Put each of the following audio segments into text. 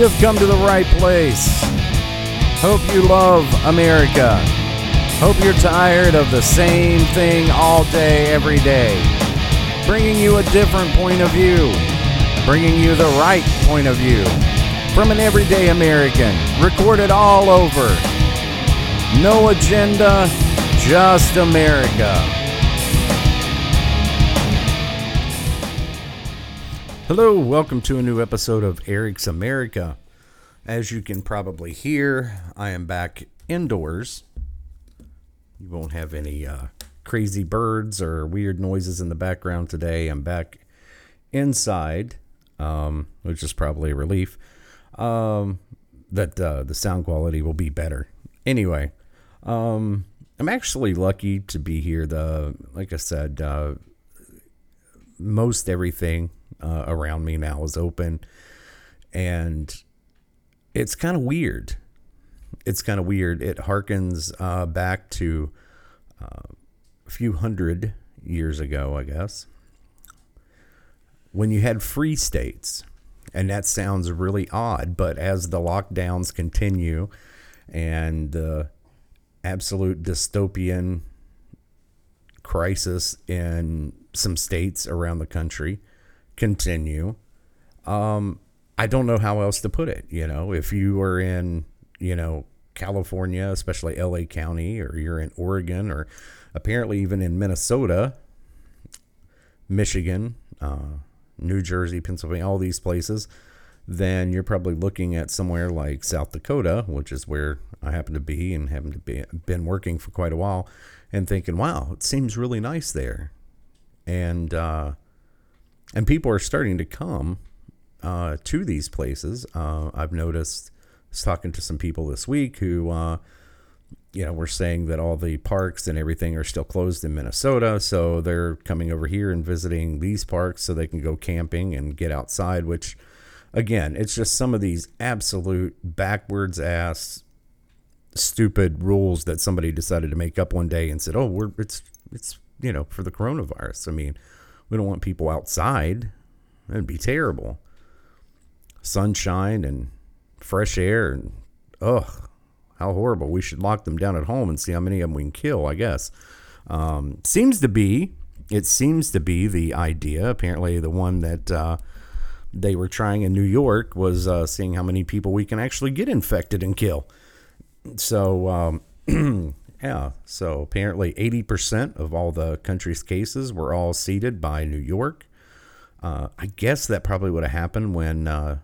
You have come to the right place. Hope you love America. Hope you're tired of the same thing all day, every day. Bringing you a different point of view. Bringing you the right point of view. From an everyday American. Recorded all over. No agenda, just America. Hello, welcome to a new episode of Eric's America. As you can probably hear, I am back indoors. You won't have any uh, crazy birds or weird noises in the background today. I'm back inside, um, which is probably a relief. Um, that uh, the sound quality will be better. Anyway, um, I'm actually lucky to be here. The like I said, uh, most everything uh, around me now is open, and it's kind of weird. It's kind of weird. It harkens uh, back to uh, a few hundred years ago, I guess, when you had free states. And that sounds really odd, but as the lockdowns continue and the absolute dystopian crisis in some states around the country continue, um, I don't know how else to put it. You know, if you are in, you know, California, especially LA County, or you're in Oregon, or apparently even in Minnesota, Michigan, uh, New Jersey, Pennsylvania, all these places, then you're probably looking at somewhere like South Dakota, which is where I happen to be and happen to be been working for quite a while, and thinking, "Wow, it seems really nice there," and uh, and people are starting to come uh, to these places. Uh, I've noticed, I was talking to some people this week who, uh, you know, were saying that all the parks and everything are still closed in Minnesota. So they're coming over here and visiting these parks so they can go camping and get outside, which, again, it's just some of these absolute backwards ass stupid rules that somebody decided to make up one day and said, "Oh, we're it's it's you know for the coronavirus." I mean, we don't want people outside. That'd be terrible. Sunshine and fresh air and ugh, how horrible. We should lock them down at home and see how many of them we can kill. I guess um, seems to be it seems to be the idea. Apparently, the one that uh, they were trying in New York was uh, seeing how many people we can actually get infected and kill. So um, yeah, so apparently 80% of all the country's cases were all seeded by New York. Uh, I guess that probably would have happened when, uh,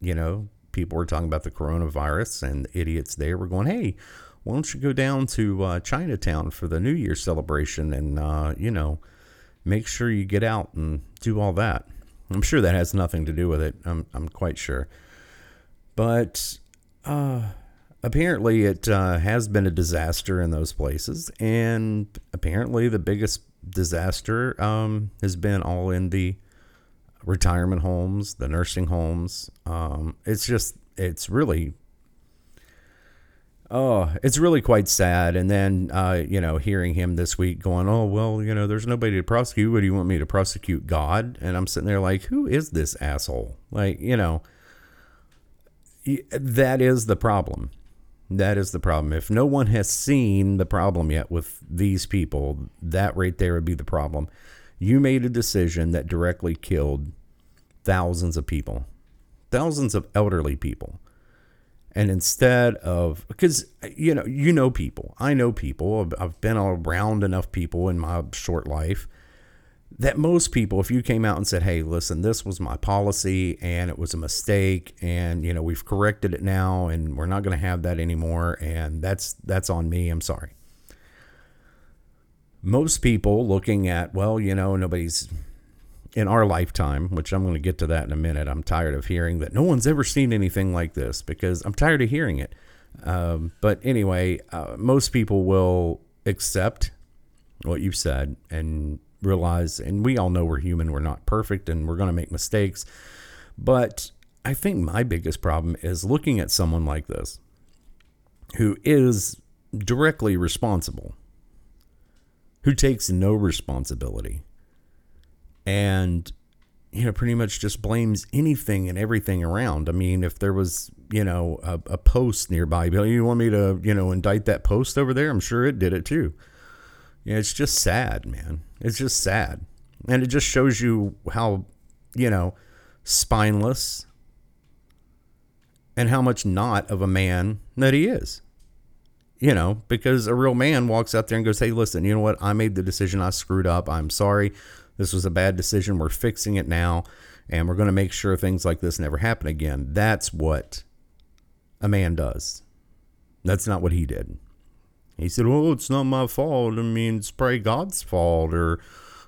you know, people were talking about the coronavirus and the idiots there were going, hey, why don't you go down to uh, Chinatown for the New Year celebration and, uh, you know, make sure you get out and do all that. I'm sure that has nothing to do with it. I'm, I'm quite sure. But, uh, apparently it uh, has been a disaster in those places and apparently the biggest disaster um, has been all in the retirement homes the nursing homes. Um, it's just it's really oh it's really quite sad. And then uh, you know hearing him this week going oh well you know there's nobody to prosecute. What do you want me to prosecute god? And i'm sitting there like who is this asshole? Like you know that is the problem that is the problem. If no one has seen the problem yet with these people, that right there would be the problem. You made a decision that directly killed thousands of people, thousands of elderly people. And instead of, because, you know, you know people, I know people, I've been around enough people in my short life that most people, if you came out and said, hey, listen, this was my policy and it was a mistake and, you know, we've corrected it now and we're not going to have that anymore and that's that's on me, I'm sorry. Most people looking at, well, you know, nobody's in our lifetime, which I'm going to get to that in a minute. I'm tired of hearing that no one's ever seen anything like this because I'm tired of hearing it. Um, but anyway, uh, most people will accept what you've said and realize, and we all know we're human, we're not perfect, and we're going to make mistakes. But I think my biggest problem is looking at someone like this who is directly responsible, who takes no responsibility. And you know, pretty much just blames anything and everything around. I mean, if there was, you know, a, a post nearby, you want me to, you know, indict that post over there? I'm sure it did it too. Yeah, it's just sad, man. It's just sad. And it just shows you how, you know, spineless and how much not of a man that he is. You know, because a real man walks out there and goes, Hey, listen, you know what? I made the decision. I screwed up. I'm sorry. This was a bad decision. We're fixing it now, and we're going to make sure things like this never happen again. That's what a man does. That's not what he did. He said, "Oh, it's not my fault. I mean, it's probably God's fault." Or,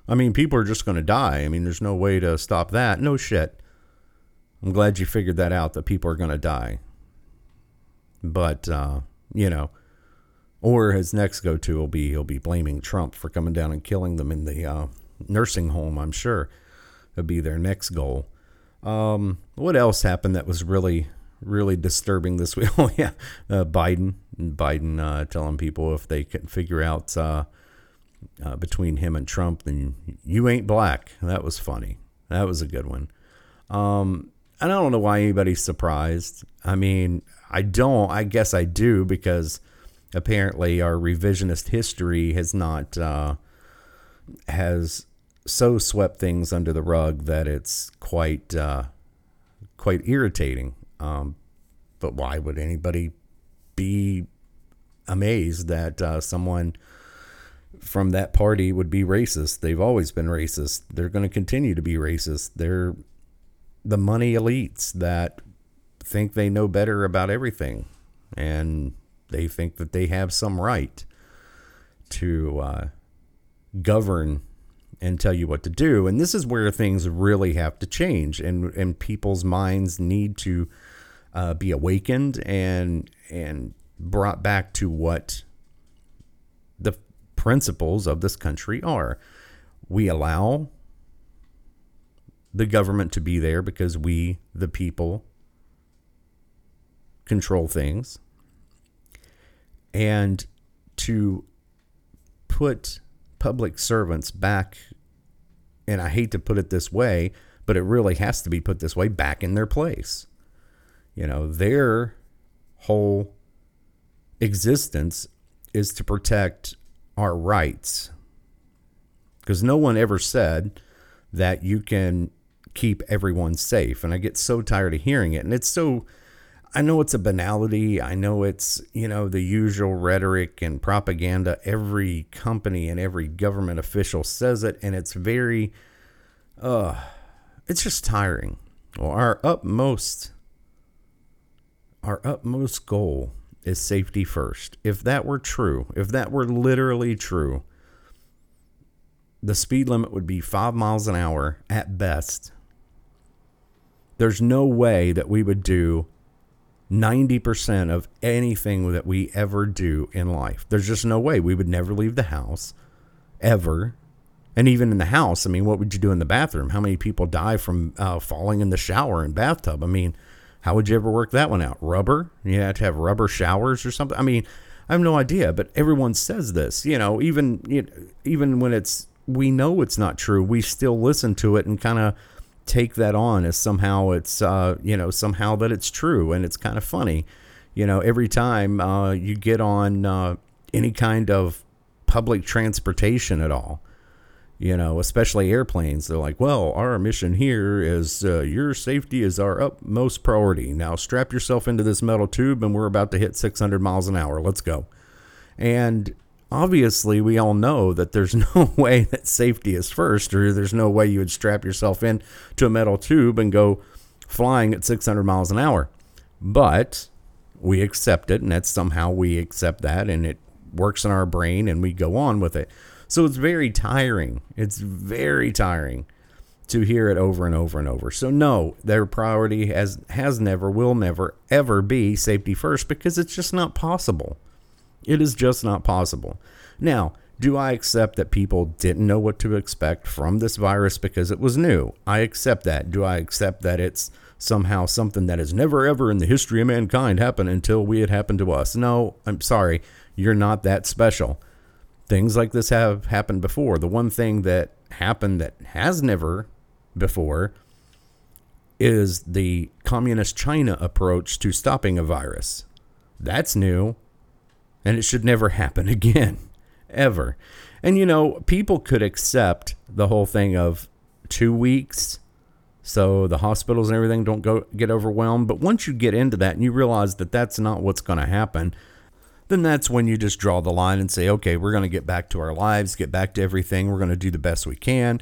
I mean, people are just going to die. I mean, there's no way to stop that. No shit. I'm glad you figured that out. That people are going to die. But uh, you know, or his next go-to will be he'll be blaming Trump for coming down and killing them in the uh, nursing home, I'm sure. That'd be their next goal. Um, what else happened that was really, really disturbing this week? Oh, yeah. Uh, Biden. Biden uh, telling people if they can figure out uh, uh, between him and Trump, then you ain't black. That was funny. That was a good one. Um, and I don't know why anybody's surprised. I mean, I don't. I guess I do because apparently our revisionist history has not uh, has so swept things under the rug that it's quite uh, quite irritating. Um, but why would anybody be amazed that uh, someone from that party would be racist? They've always been racist. They're going to continue to be racist. They're the money elites that think they know better about everything, and they think that they have some right to uh, govern and tell you what to do. And this is where things really have to change, and and people's minds need to uh, be awakened and and brought back to what the principles of this country are. We allow the government to be there because we, the people, control things. And to put public servants back, and I hate to put it this way, but it really has to be put this way back in their place. You know, their whole existence is to protect our rights. Because no one ever said that you can keep everyone safe. And I get so tired of hearing it. And it's so I know it's a banality. I know it's, you know, the usual rhetoric and propaganda. Every company and every government official says it, and it's very, uh, it's just tiring. Well, our utmost, our utmost goal is safety first. If that were true, if that were literally true, the speed limit would be five miles an hour at best. There's no way that we would do 90% of anything that we ever do in life. There's just no way. We would never leave the house ever. And even in the house, I mean, what would you do in the bathroom? How many people die from uh, falling in the shower and bathtub? I mean, how would you ever work that one out? Rubber? You have to have rubber showers or something? I mean, I have no idea, but everyone says this. You know, even you know, even when it's we know it's not true, we still listen to it and kind of take that on as somehow it's uh, you know somehow that it's true and it's kind of funny you know every time uh, you get on uh, any kind of public transportation at all you know especially airplanes they're like well our mission here is uh, your safety is our utmost priority. Now strap yourself into this metal tube and we're about to hit 600 miles an hour. Let's go. And obviously we all know that there's no way that safety is first or there's no way you would strap yourself in to a metal tube and go flying at 600 miles an hour. But we accept it and that's somehow we accept that and it works in our brain and we go on with it so it's very tiring it's very tiring to hear it over and over and over so no their priority has has never will never ever be safety first because it's just not possible it is just not possible. Now, do I accept that people didn't know what to expect from this virus because it was new? I accept that. Do I accept that it's somehow something that has never ever in the history of mankind happened until we had happened to us? No, I'm sorry. You're not that special. Things like this have happened before. The one thing that happened that has never before is the communist China approach to stopping a virus. That's new, and it should never happen again, ever. And you know, people could accept the whole thing of two weeks so the hospitals and everything don't go get overwhelmed, but once you get into that and you realize that that's not what's going to happen, then that's when you just draw the line and say, okay, we're going to get back to our lives, get back to everything. We're going to do the best we can.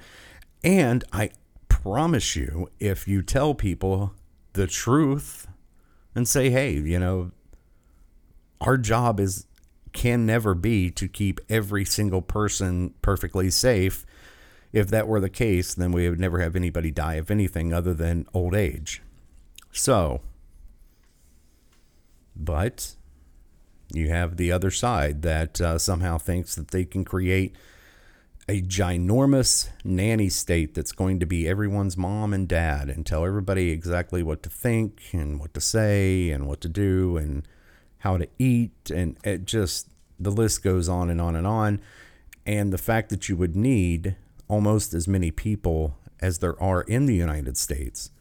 And I promise you, if you tell people the truth and say, hey, you know, our job is can never be to keep every single person perfectly safe. If that were the case, then we would never have anybody die of anything other than old age. So, but you have the other side that uh, somehow thinks that they can create a ginormous nanny state that's going to be everyone's mom and dad and tell everybody exactly what to think and what to say and what to do and how to eat. And it just the list goes on and on and on. And the fact that you would need almost as many people as there are in the United States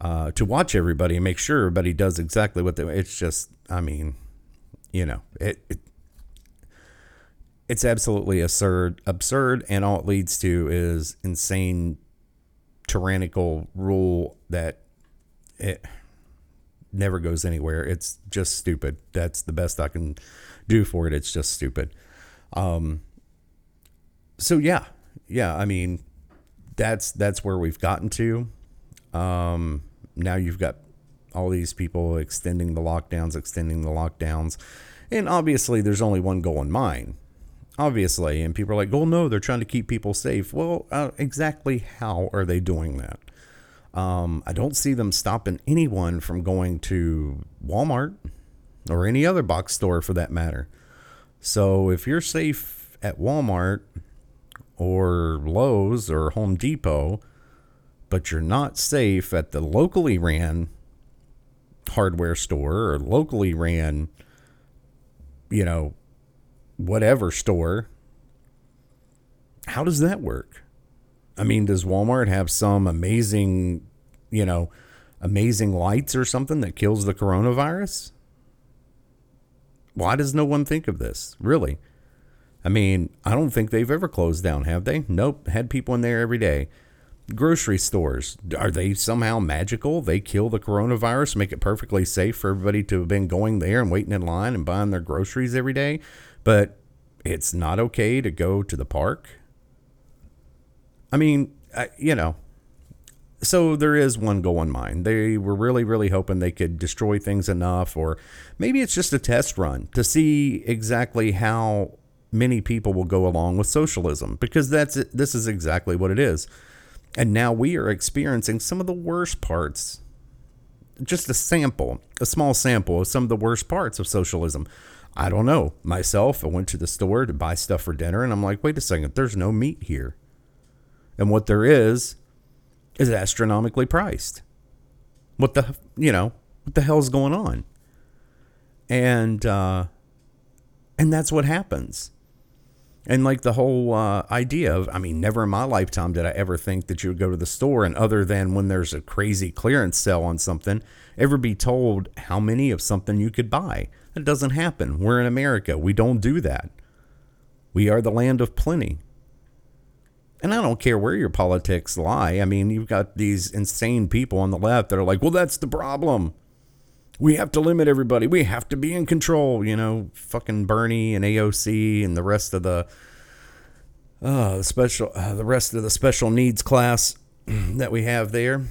uh, to watch everybody and make sure everybody does exactly what they it's just I mean you know it, it it's absolutely absurd absurd and all it leads to is insane tyrannical rule that it never goes anywhere. It's just stupid. That's the best i can do for it. It's just stupid. Um so yeah. Yeah i mean that's that's where we've gotten to. Um now you've got all these people extending the lockdowns extending the lockdowns and obviously there's only one goal in mind obviously. And people are like, well, no, they're trying to keep people safe. Well, uh, exactly how are they doing that? Um, I don't see them stopping anyone from going to Walmart or any other box store for that matter. So if you're safe at Walmart or Lowe's or Home Depot, but you're not safe at the locally ran hardware store or locally ran, you know, whatever store. How does that work? I mean, does Walmart have some amazing, you know, amazing lights or something that kills the coronavirus? Why does no one think of this? Really? I mean, I don't think they've ever closed down, have they? Nope. Had people in there every day. Grocery stores, are they somehow magical? They kill the coronavirus, make it perfectly safe for everybody to have been going there and waiting in line and buying their groceries every day? but it's not okay to go to the park. I mean, I, you know, so there is one goal in mind. They were really, really hoping they could destroy things enough, or maybe it's just a test run to see exactly how many people will go along with socialism, because that's this is exactly what it is. And now we are experiencing some of the worst parts. Just a sample, a small sample of some of the worst parts of socialism. I don't know. Myself, I went to the store to buy stuff for dinner and I'm like, wait a second, there's no meat here. And what there is is astronomically priced. What the, you know, what the hell's going on? And, uh, and that's what happens. And like the whole uh, idea of, I mean, never in my lifetime did I ever think that you would go to the store and other than when there's a crazy clearance sale on something, ever be told how many of something you could buy. That doesn't happen. We're in America. We don't do that. We are the land of plenty. And I don't care where your politics lie. I mean, you've got these insane people on the left that are like, well, that's the problem. We have to limit everybody. We have to be in control. You know, fucking Bernie and AOC and the rest of the uh, the special, uh, the rest of the special needs class that we have there.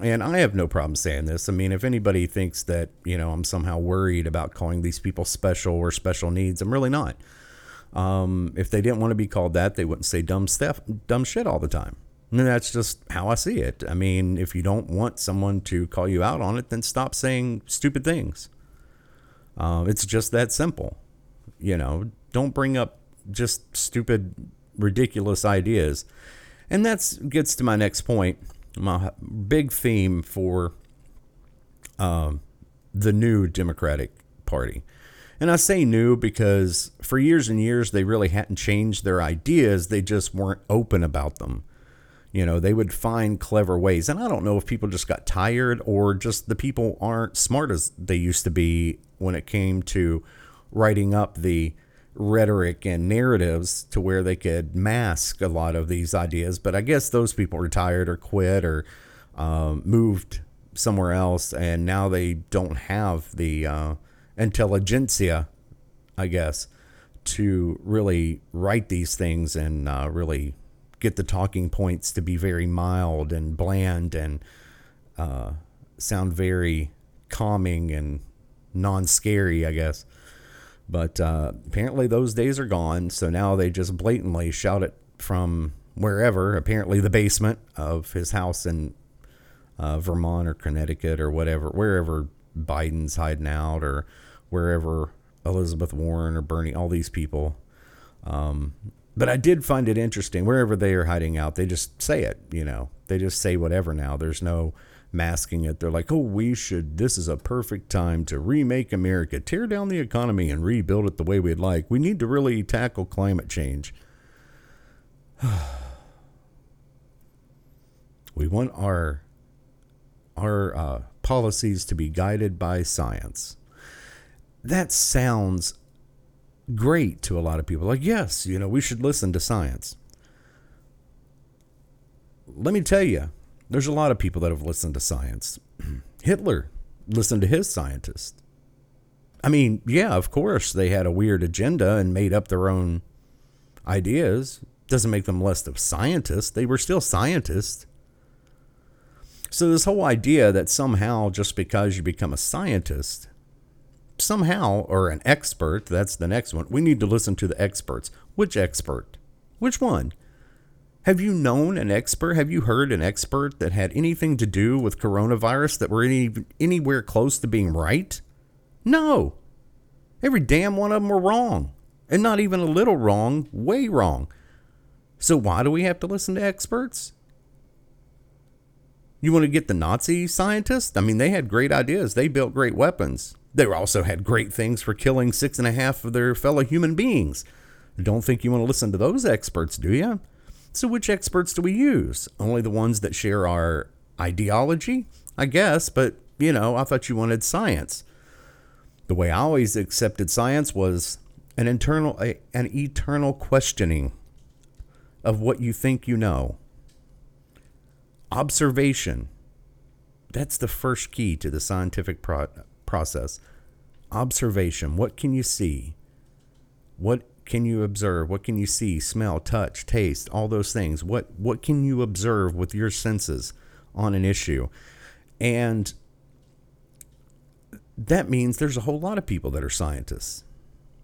And I have no problem saying this. I mean, if anybody thinks that, you know, I'm somehow worried about calling these people special or special needs, I'm really not. Um, if they didn't want to be called that, they wouldn't say dumb stuff, dumb shit all the time. And that's just how I see it. I mean, if you don't want someone to call you out on it, then stop saying stupid things. Uh, it's just that simple. You know, don't bring up just stupid, ridiculous ideas. And that gets to my next point my big theme for um, the new Democratic Party. And I say new because for years and years they really hadn't changed their ideas, they just weren't open about them. You know, they would find clever ways. And I don't know if people just got tired or just the people aren't smart as they used to be when it came to writing up the rhetoric and narratives to where they could mask a lot of these ideas. But I guess those people retired or quit or um, moved somewhere else, and now they don't have the uh, intelligentsia, I guess, to really write these things and uh, really get the talking points to be very mild and bland and uh, sound very calming and non scary, I guess. But uh, apparently those days are gone. So now they just blatantly shout it from wherever, apparently the basement of his house in uh, Vermont or Connecticut or whatever, wherever Biden's hiding out or wherever Elizabeth Warren or Bernie, all these people. Um, but I did find it interesting. Wherever they are hiding out, they just say it. You know, they just say whatever now. There's no masking it. They're like, oh, we should, this is a perfect time to remake America, tear down the economy and rebuild it the way we'd like. We need to really tackle climate change. we want our our uh, policies to be guided by science. That sounds great to a lot of people. Like, yes, you know, we should listen to science. Let me tell you, there's a lot of people that have listened to science. Hitler listened to his scientists. I mean, yeah, of course, they had a weird agenda and made up their own ideas. Doesn't make them less of scientists. They were still scientists. So, this whole idea that somehow just because you become a scientist, somehow, or an expert, that's the next one, we need to listen to the experts. Which expert? Which one? Have you known an expert? Have you heard an expert that had anything to do with coronavirus that were any, anywhere close to being right? No. Every damn one of them were wrong. And not even a little wrong, way wrong. So why do we have to listen to experts? You want to get the Nazi scientists? I mean, they had great ideas. They built great weapons. They also had great things for killing six and a half of their fellow human beings. Don't think you want to listen to those experts, do you? So, which experts do we use? Only the ones that share our ideology? I guess, but you know, I thought you wanted science. The way I always accepted science was an internal, a, an eternal questioning of what you think you know. Observation. That's the first key to the scientific pro- process. Observation. What can you see? What can you observe? What can you see, smell, touch, taste, all those things? What what can you observe with your senses on an issue? And that means there's a whole lot of people that are scientists.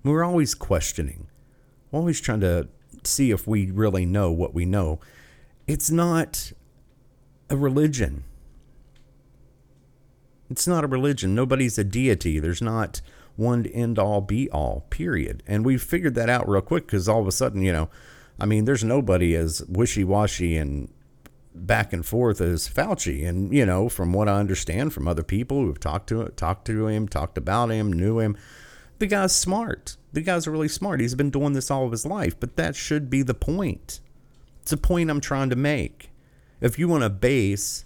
We're always questioning. We're always trying to see if we really know what we know. It's not a religion. It's not a religion. Nobody's a deity. There's not one end all be all, period. And we figured that out real quick because all of a sudden, you know, I mean, there's nobody as wishy washy and back and forth as Fauci. And, you know, from what I understand from other people who've talked to talked to him, talked about him, knew him, the guy's smart. The guy's really smart. He's been doing this all of his life, but that should be the point. It's a point I'm trying to make. If you want to base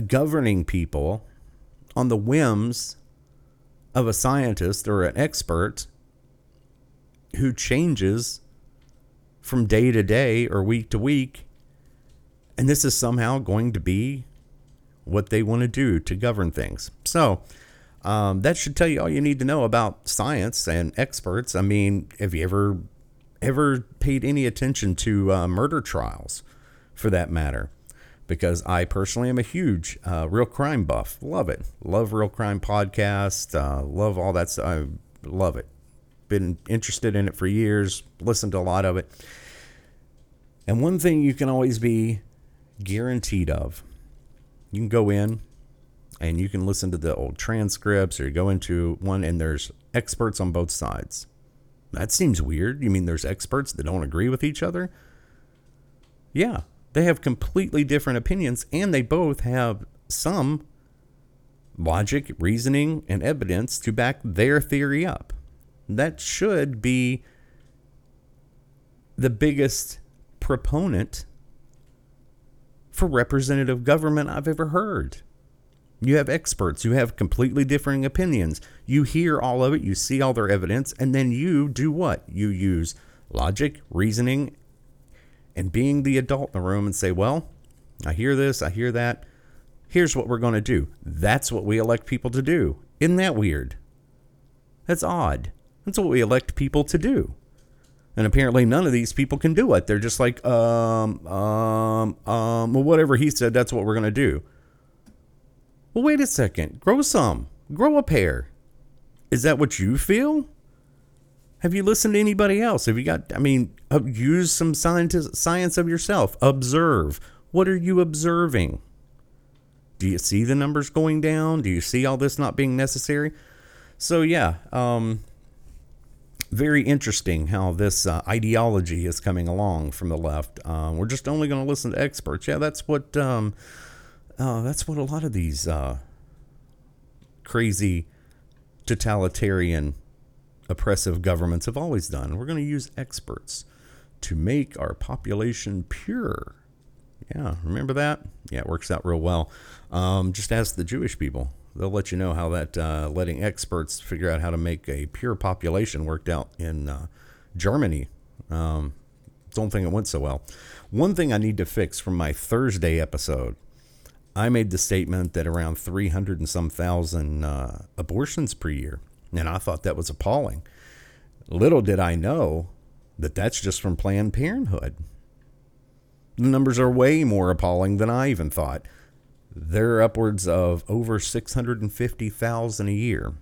governing people on the whims of a scientist or an expert who changes from day to day or week to week. And this is somehow going to be what they want to do to govern things. So, um, that should tell you all you need to know about science and experts. I mean, have you ever ever paid any attention to uh, murder trials, for that matter? Because I personally am a huge uh, real crime buff. Love it. Love real crime podcast. Uh, love all that stuff. I love it. Been interested in it for years. Listened to a lot of it. And one thing you can always be guaranteed of, you can go in and you can listen to the old transcripts or you go into one and there's experts on both sides. That seems weird. You mean there's experts that don't agree with each other? Yeah, they have completely different opinions, and they both have some logic, reasoning, and evidence to back their theory up. That should be the biggest proponent for representative government I've ever heard. You have experts who have completely differing opinions. You hear all of it, you see all their evidence, and then you do what? You use logic, reasoning, and being the adult in the room and say, Well, I hear this, I hear that. Here's what we're going to do. That's what we elect people to do. Isn't that weird? That's odd. That's what we elect people to do. And apparently none of these people can do it. They're just like, um, um, um, well, whatever he said, that's what we're going to do. Well, wait a second. Grow some. Grow a pair. Is that what you feel? Have you listened to anybody else? Have you got, I mean, uh, use some science of yourself. Observe. What are you observing? Do you see the numbers going down? Do you see all this not being necessary? So, yeah, um, very interesting how this uh, ideology is coming along from the left. Uh, we're just only going to listen to experts. Yeah, that's what um, uh, that's what a lot of these uh, crazy totalitarian oppressive governments have always done. We're going to use experts to make our population pure. Yeah, remember that? Yeah, it works out real well. Um, just ask the Jewish people. They'll let you know how that uh, letting experts figure out how to make a pure population worked out in uh, Germany. Um, don't think it went so well. One thing I need to fix from my Thursday episode I made the statement that around 300 and some thousand uh, abortions per year. And I thought that was appalling. Little did I know that that's just from Planned Parenthood. The numbers are way more appalling than I even thought. They're upwards of over 650,000 a year.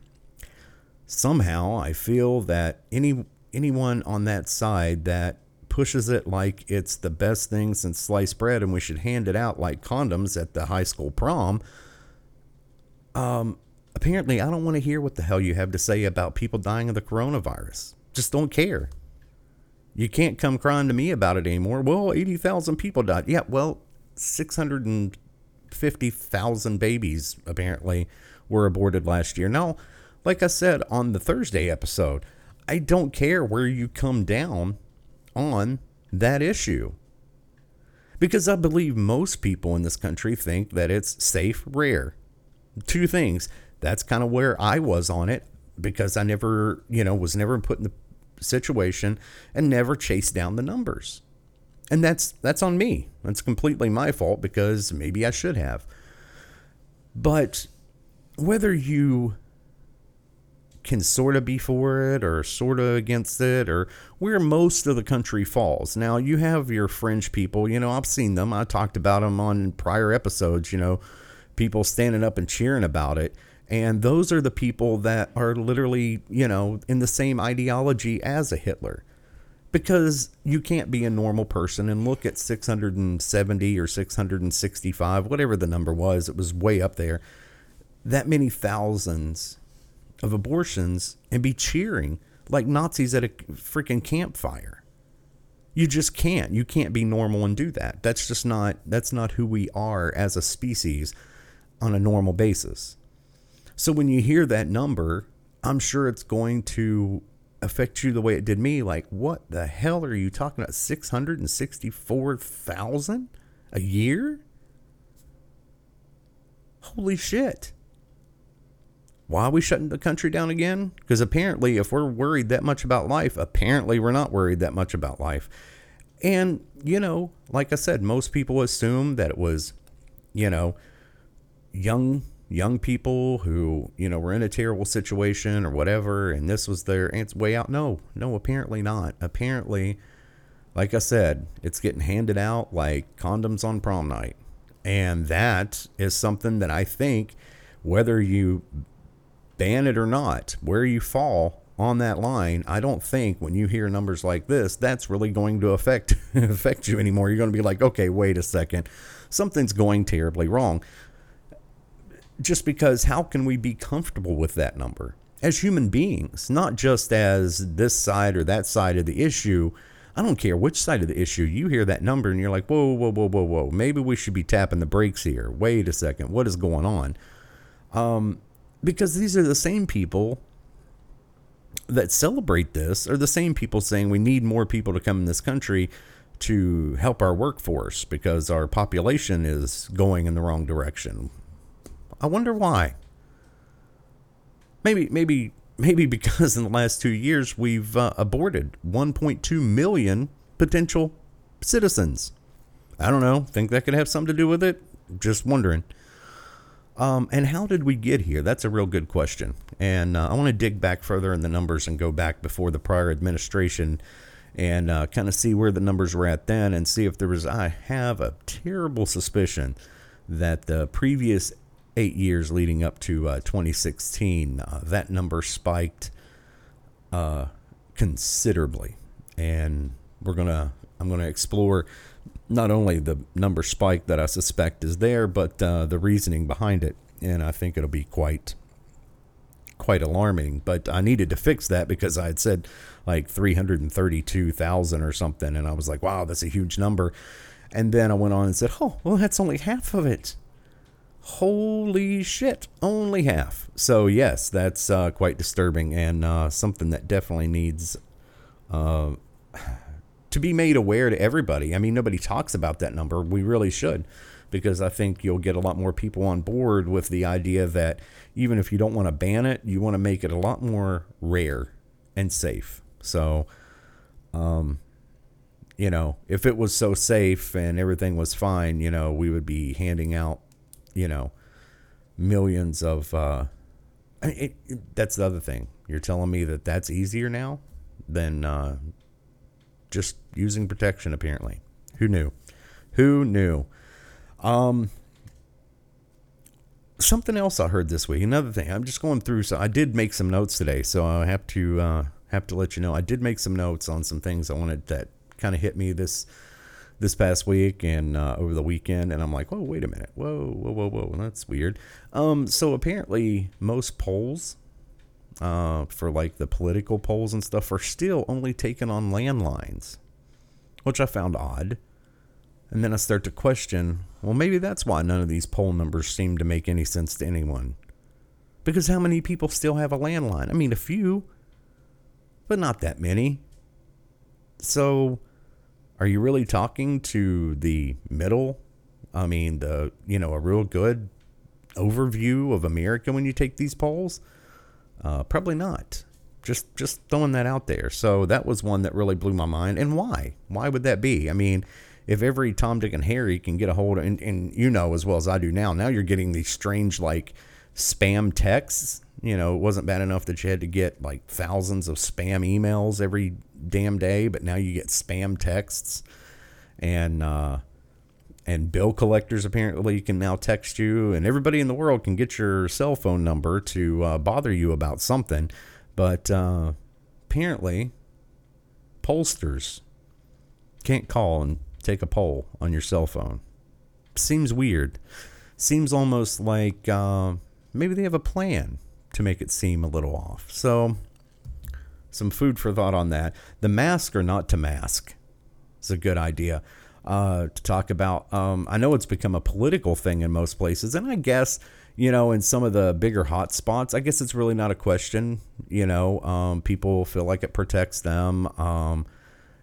Somehow I feel that any anyone on that side that pushes it like it's the best thing since sliced bread and we should hand it out like condoms at the high school prom. Um apparently I don't want to hear what the hell you have to say about people dying of the coronavirus. Just don't care. You can't come crying to me about it anymore. Well, 80,000 people died. Yeah, well, 650,000 babies apparently were aborted last year. Now, like I said on the Thursday episode, I don't care where you come down on that issue. Because I believe most people in this country think that it's safe, rare. Two things. That's kind of where I was on it because I never, you know, was never put in the situation and never chased down the numbers. And that's that's on me. That's completely my fault because maybe I should have. But whether you can sort of be for it or sort of against it or where most of the country falls. Now, you have your fringe people, you know, I've seen them. I talked about them on prior episodes, you know, people standing up and cheering about it. And those are the people that are literally, you know, in the same ideology as a Hitler. Because you can't be a normal person and look at 670 or 665, whatever the number was, it was way up there. That many thousands of abortions and be cheering like Nazis at a freaking campfire. You just can't. You can't be normal and do that. That's just not that's not who we are as a species on a normal basis. So when you hear that number, I'm sure it's going to affect you the way it did me. Like, what the hell are you talking about? 664,000 a year? Holy shit. Why are we shutting the country down again? Because apparently, if we're worried that much about life, apparently we're not worried that much about life. And, you know, like I said, most people assume that it was, you know, young young people who you know were in a terrible situation or whatever and this was their way out. No no apparently not. Apparently like i said it's getting handed out like condoms on prom night. And that is something that i think whether you ban it or not where you fall on that line i don't think when you hear numbers like this that's really going to affect affect you anymore. You're going to be like okay wait a second. Something's going terribly wrong just because how can we be comfortable with that number as human beings, not just as this side or that side of the issue? I don't care which side of the issue. You hear that number and you're like, whoa, whoa, whoa, whoa, whoa. Maybe we should be tapping the brakes here. Wait a second. What is going on? Um, because these are the same people that celebrate this, are the same people saying we need more people to come in this country to help our workforce because our population is going in the wrong direction. I wonder why. Maybe, maybe, maybe because in the last two years we've uh, aborted 1.2 million potential citizens. I don't know. Think that could have something to do with it? Just wondering. Um, and how did we get here? That's a real good question. And uh, I want to dig back further in the numbers and go back before the prior administration and uh, kind of see where the numbers were at then and see if there was. I have a terrible suspicion that the previous eight years leading up to uh, 2016, uh, that number spiked uh, considerably. And we're to, I'm going to explore not only the number spike that I suspect is there, but uh, the reasoning behind it. And I think it'll be quite quite alarming. But I needed to fix that because I had said like 332,000 or something, and I was like, wow, that's a huge number. And then I went on and said, oh, well, that's only half of it. Holy shit, only half. So yes, that's uh, quite disturbing and uh, something that definitely needs uh, to be made aware to everybody. I mean, nobody talks about that number. We really should, because I think you'll get a lot more people on board with the idea that even if you don't want to ban it, you want to make it a lot more rare and safe. So, um, you know, if it was so safe and everything was fine, you know, we would be handing out, you know, millions of. Uh, I mean, it, it, that's the other thing. You're telling me that that's easier now than uh, just using protection, apparently. Who knew? Who knew? Um, something else I heard this week. Another thing. I'm just going through. So I did make some notes today. So I have to uh, have to let you know. I did make some notes on some things I wanted that kind of hit me this this past week and uh, over the weekend. And I'm like, whoa, wait a minute. Whoa, whoa, whoa, whoa. That's weird. Um, so apparently most polls uh, for like the political polls and stuff are still only taken on landlines, which I found odd. And then I start to question well, maybe that's why none of these poll numbers seem to make any sense to anyone. Because how many people still have a landline? I mean, a few, but not that many. So, are you really talking to the middle? I mean, the, you know, a real good overview of America when you take these polls? Uh, probably not. Just just throwing that out there. So that was one that really blew my mind. And why? Why would that be? I mean, if every Tom, Dick, and Harry can get a hold of, and, and you know as well as I do now, now you're getting these strange like spam texts. You know, it wasn't bad enough that you had to get like thousands of spam emails every damn day, but now you get spam texts and uh, and bill collectors apparently can now text you, and everybody in the world can get your cell phone number to uh, bother you about something. But uh, apparently, pollsters can't call and take a poll on your cell phone. Seems weird. Seems almost like uh, maybe they have a plan to make it seem a little off. So, some food for thought on that. The mask or not to mask is a good idea uh, to talk about. Um, I know it's become a political thing in most places, and I guess you know in some of the bigger hot spots, I guess it's really not a question. You know, um, people feel like it protects them. Um,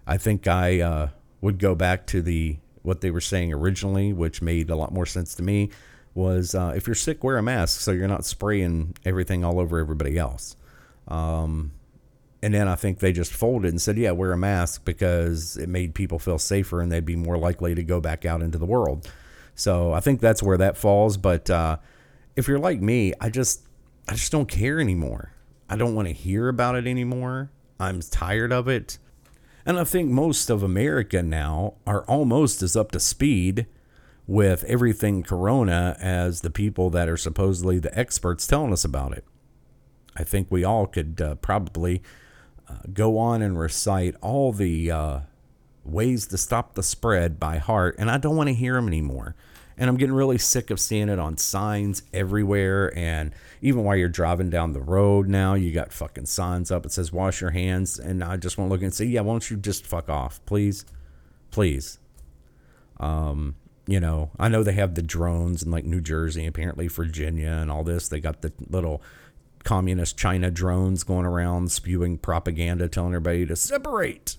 I think I uh, would go back to the what they were saying originally, which made a lot more sense to me. Was uh, if you're sick, wear a mask so you're not spraying everything all over everybody else. Um, and then I think they just folded and said, yeah, wear a mask because it made people feel safer and they'd be more likely to go back out into the world. So I think that's where that falls. But uh, if you're like me, I just I just don't care anymore. I don't want to hear about it anymore. I'm tired of it. And I think most of America now are almost as up to speed with everything corona as the people that are supposedly the experts telling us about it. I think we all could uh, probably go on and recite all the uh, ways to stop the spread by heart, and I don't want to hear them anymore. And I'm getting really sick of seeing it on signs everywhere. And even while you're driving down the road now, you got fucking signs up. It says wash your hands. And I just want to look and say, yeah, why don't you just fuck off, please? Please. Um, you know, I know they have the drones in like New Jersey, apparently Virginia, and all this. They got the little communist China drones going around spewing propaganda, telling everybody to separate.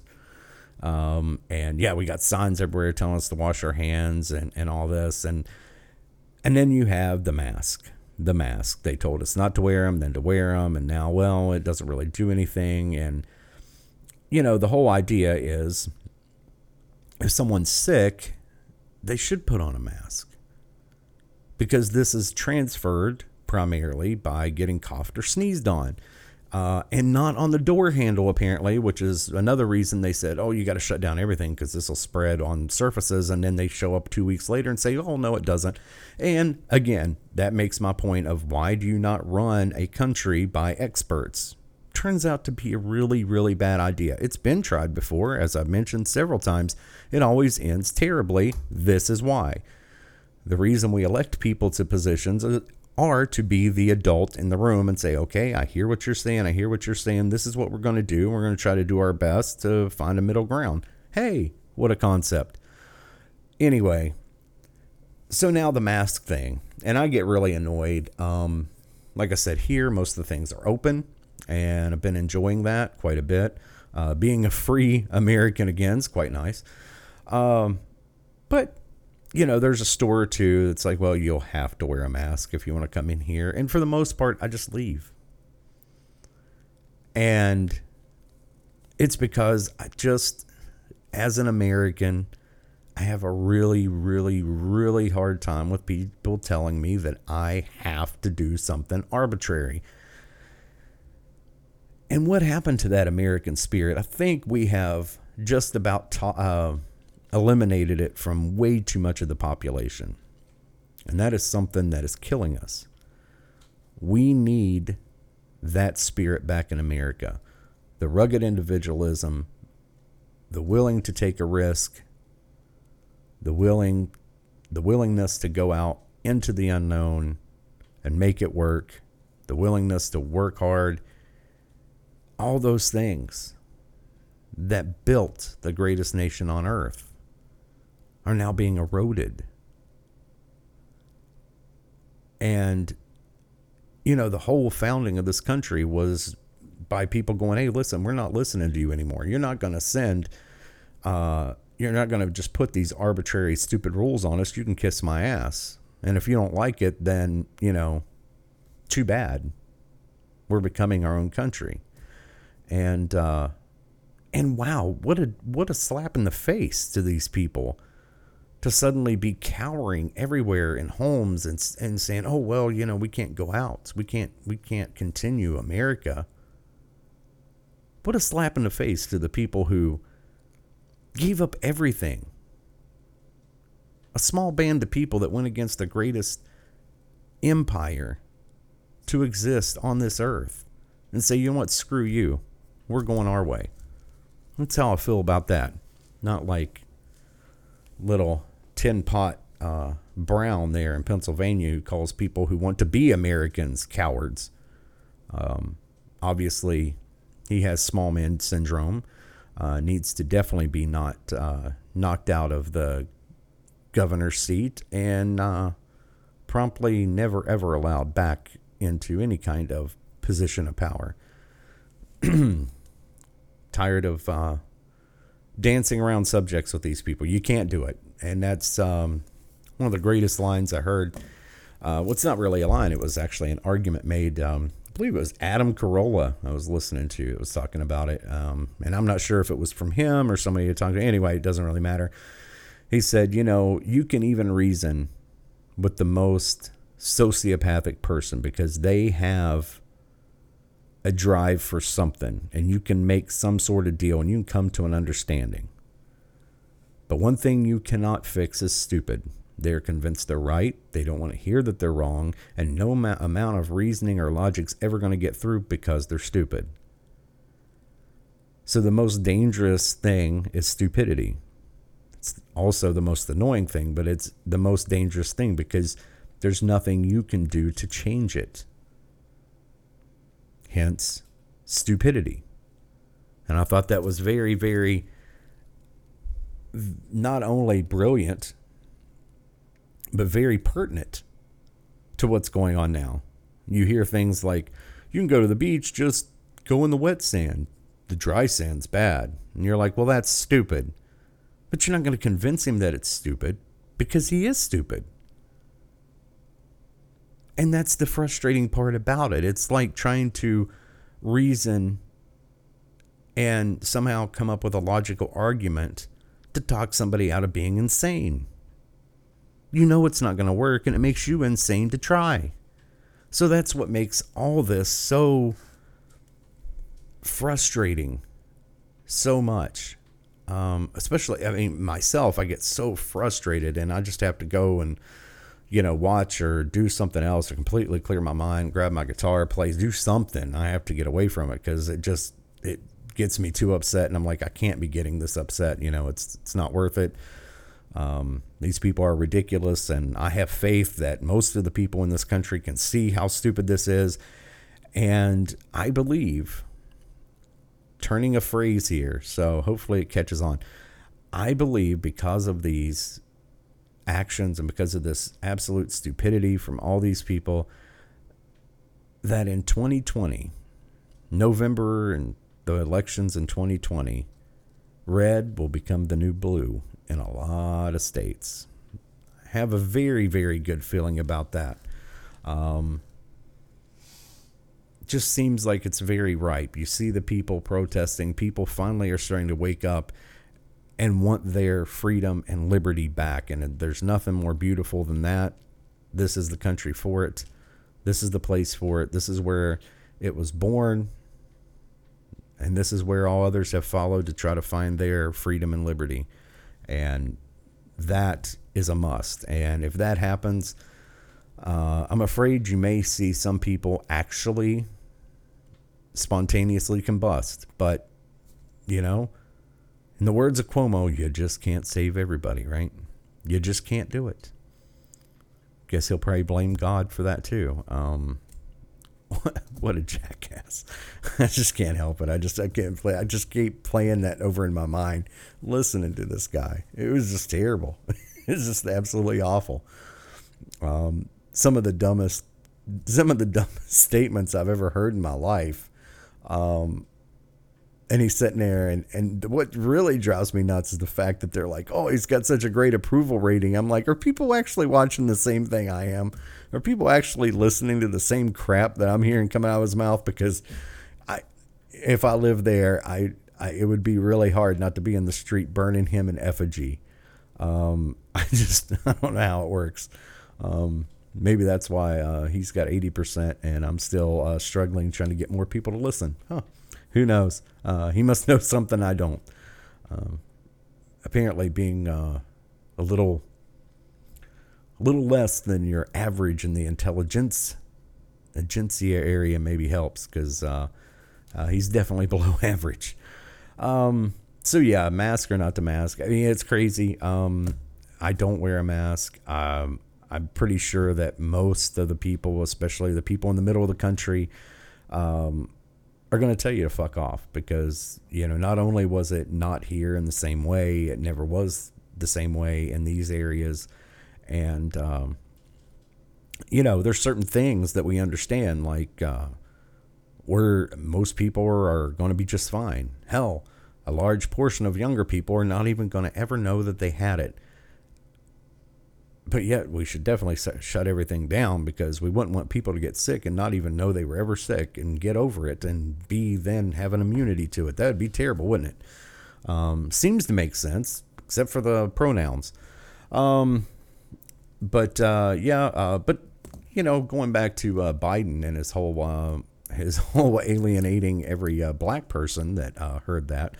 Um, and yeah, we got signs everywhere telling us to wash our hands and, and all this. And, and then you have the mask, the mask. They told us not to wear them, then to wear them. And now, well, it doesn't really do anything. And, you know, the whole idea is if someone's sick, they should put on a mask because this is transferred primarily by getting coughed or sneezed on. Uh, and not on the door handle, apparently, which is another reason they said, oh, you got to shut down everything because this will spread on surfaces. And then they show up two weeks later and say, oh, no, it doesn't. And again, that makes my point of why do you not run a country by experts? Turns out to be a really, really bad idea. It's been tried before, as I've mentioned several times. It always ends terribly. This is why. The reason we elect people to positions are to be the adult in the room and say, okay, I hear what you're saying. I hear what you're saying. This is what we're going to do. We're going to try to do our best to find a middle ground. Hey, what a concept. Anyway, so now the mask thing, and I get really annoyed. Um, like I said, here, most of the things are open, and I've been enjoying that quite a bit. Uh, being a free American again is quite nice. Um, but you know, there's a store or two that's like, well, you'll have to wear a mask if you want to come in here. And for the most part, I just leave. And it's because I just, as an American, I have a really, really, really hard time with people telling me that I have to do something arbitrary. And what happened to that American spirit? I think we have just about ta- uh, eliminated it from way too much of the population. And that is something that is killing us. We need that spirit back in America the rugged individualism, the willing to take a risk, the willing the willingness to go out into the unknown and make it work, the willingness to work hard, all those things that built the greatest nation on earth are now being eroded. And, you know, the whole founding of this country was by people going, hey, listen, we're not listening to you anymore. You're not going to send, uh, you're not going to just put these arbitrary, stupid rules on us. You can kiss my ass. And if you don't like it, then, you know, too bad. We're becoming our own country. And, uh, and wow, what a what a slap in the face to these people to suddenly be cowering everywhere in homes and and saying, "Oh well, you know, we can't go out. We can't we can't continue America." What a slap in the face to the people who gave up everything. A small band of people that went against the greatest empire to exist on this earth and say, "You know what? Screw you. We're going our way." That's how I feel about that. Not like little tin pot uh, Brown there in Pennsylvania who calls people who want to be Americans cowards. Um, obviously, he has small man syndrome. Uh, needs to definitely be not uh, knocked out of the governor's seat and uh, promptly never ever allowed back into any kind of position of power. Tired of uh, dancing around subjects with these people. You can't do it and that's um, one of the greatest lines I heard. Uh, it's not really a line; it was actually an argument made. Um, I believe it was Adam Carolla I was listening to. It was talking about it, um, and I'm not sure if it was from him or somebody you talked to. Anyway, it doesn't really matter. He said, you know, you can even reason with the most sociopathic person because they have a drive for something, and you can make some sort of deal, and you can come to an understanding. But one thing you cannot fix is stupid. They are convinced they're right. They don't want to hear that they're wrong, and no amount of reasoning or logic's ever going to get through because they're stupid. So the most dangerous thing is stupidity. It's also the most annoying thing, but it's the most dangerous thing because there's nothing you can do to change it. Hence, stupidity. And I thought that was very, very not only brilliant, but very pertinent to what's going on now. You hear things like, you can go to the beach, just go in the wet sand. the dry sand's bad. And you're like, well, that's stupid. But you're not going to convince him that it's stupid because he is stupid. And that's the frustrating part about it. It's like trying to reason and somehow come up with a logical argument to talk somebody out of being insane. You know it's not going to work, and it makes you insane to try. So that's what makes all this so frustrating so much. Um, especially, I mean, myself, I get so frustrated, and I just have to go and, you know, watch or do something else to completely clear my mind, grab my guitar, play, do something. I have to get away from it because it just it gets me too upset, and I'm like, I can't be getting this upset. You know, it's it's not worth it. Um, these people are ridiculous, and I have faith that most of the people in this country can see how stupid this is. And I believe, turning a phrase here, so hopefully it catches on. I believe because of these actions and because of this absolute stupidity from all these people, that in 2020, November and the elections in 2020, red will become the new blue in a lot of states. I have a very, very good feeling about that. Um, just seems like it's very ripe. You see the people protesting. People finally are starting to wake up and want their freedom and liberty back. And there's nothing more beautiful than that. This is the country for it. This is the place for it. This is where it was born. And this is where all others have followed to try to find their freedom and liberty. And that is a must. And if that happens, uh, I'm afraid you may see some people actually spontaneously combust. But, you know, in the words of Cuomo, you just can't save everybody, right? You just can't do it. Guess he'll probably blame God for that too. Um, what a jackass! I just can't help it. I just I can't play. I just keep playing that over in my mind, listening to this guy. It was just terrible. it's just absolutely awful. Um, some of the dumbest, some of the dumbest statements I've ever heard in my life. Um, and he's sitting there and, and what really drives me nuts is the fact that they're like oh he's got such a great approval rating. I'm like are people actually watching the same thing i am? Are people actually listening to the same crap that i'm hearing coming out of his mouth? Because i if i lived there i, I it would be really hard not to be in the street burning him in effigy. Um, i just i don't know how it works. Um, maybe that's why uh, he's got 80% and i'm still uh, struggling trying to get more people to listen. Huh who knows? Uh, he must know something I don't. Um, apparently, being uh, a little, a little less than your average in the intelligence, agencia area maybe helps because uh, uh, he's definitely below average. Um, so yeah, mask or not to mask. I mean, it's crazy. Um, I don't wear a mask. Um, I'm pretty sure that most of the people, especially the people in the middle of the country, um, are going to tell you to fuck off because, you know, not only was it not here in the same way, it never was the same way in these areas. And, um, you know, there's certain things that we understand, like uh, where most people are, going to be just fine. Hell, a large portion of younger people are not even going to ever know that they had it but yet we should definitely shut everything down because we wouldn't want people to get sick and not even know they were ever sick and get over it and be then have an immunity to it. That would be terrible, wouldn't it? Um, seems to make sense, except for the pronouns. Um, but uh, yeah, uh, but you know, going back to uh, Biden and his whole uh, his whole alienating every uh, black person that uh, heard that.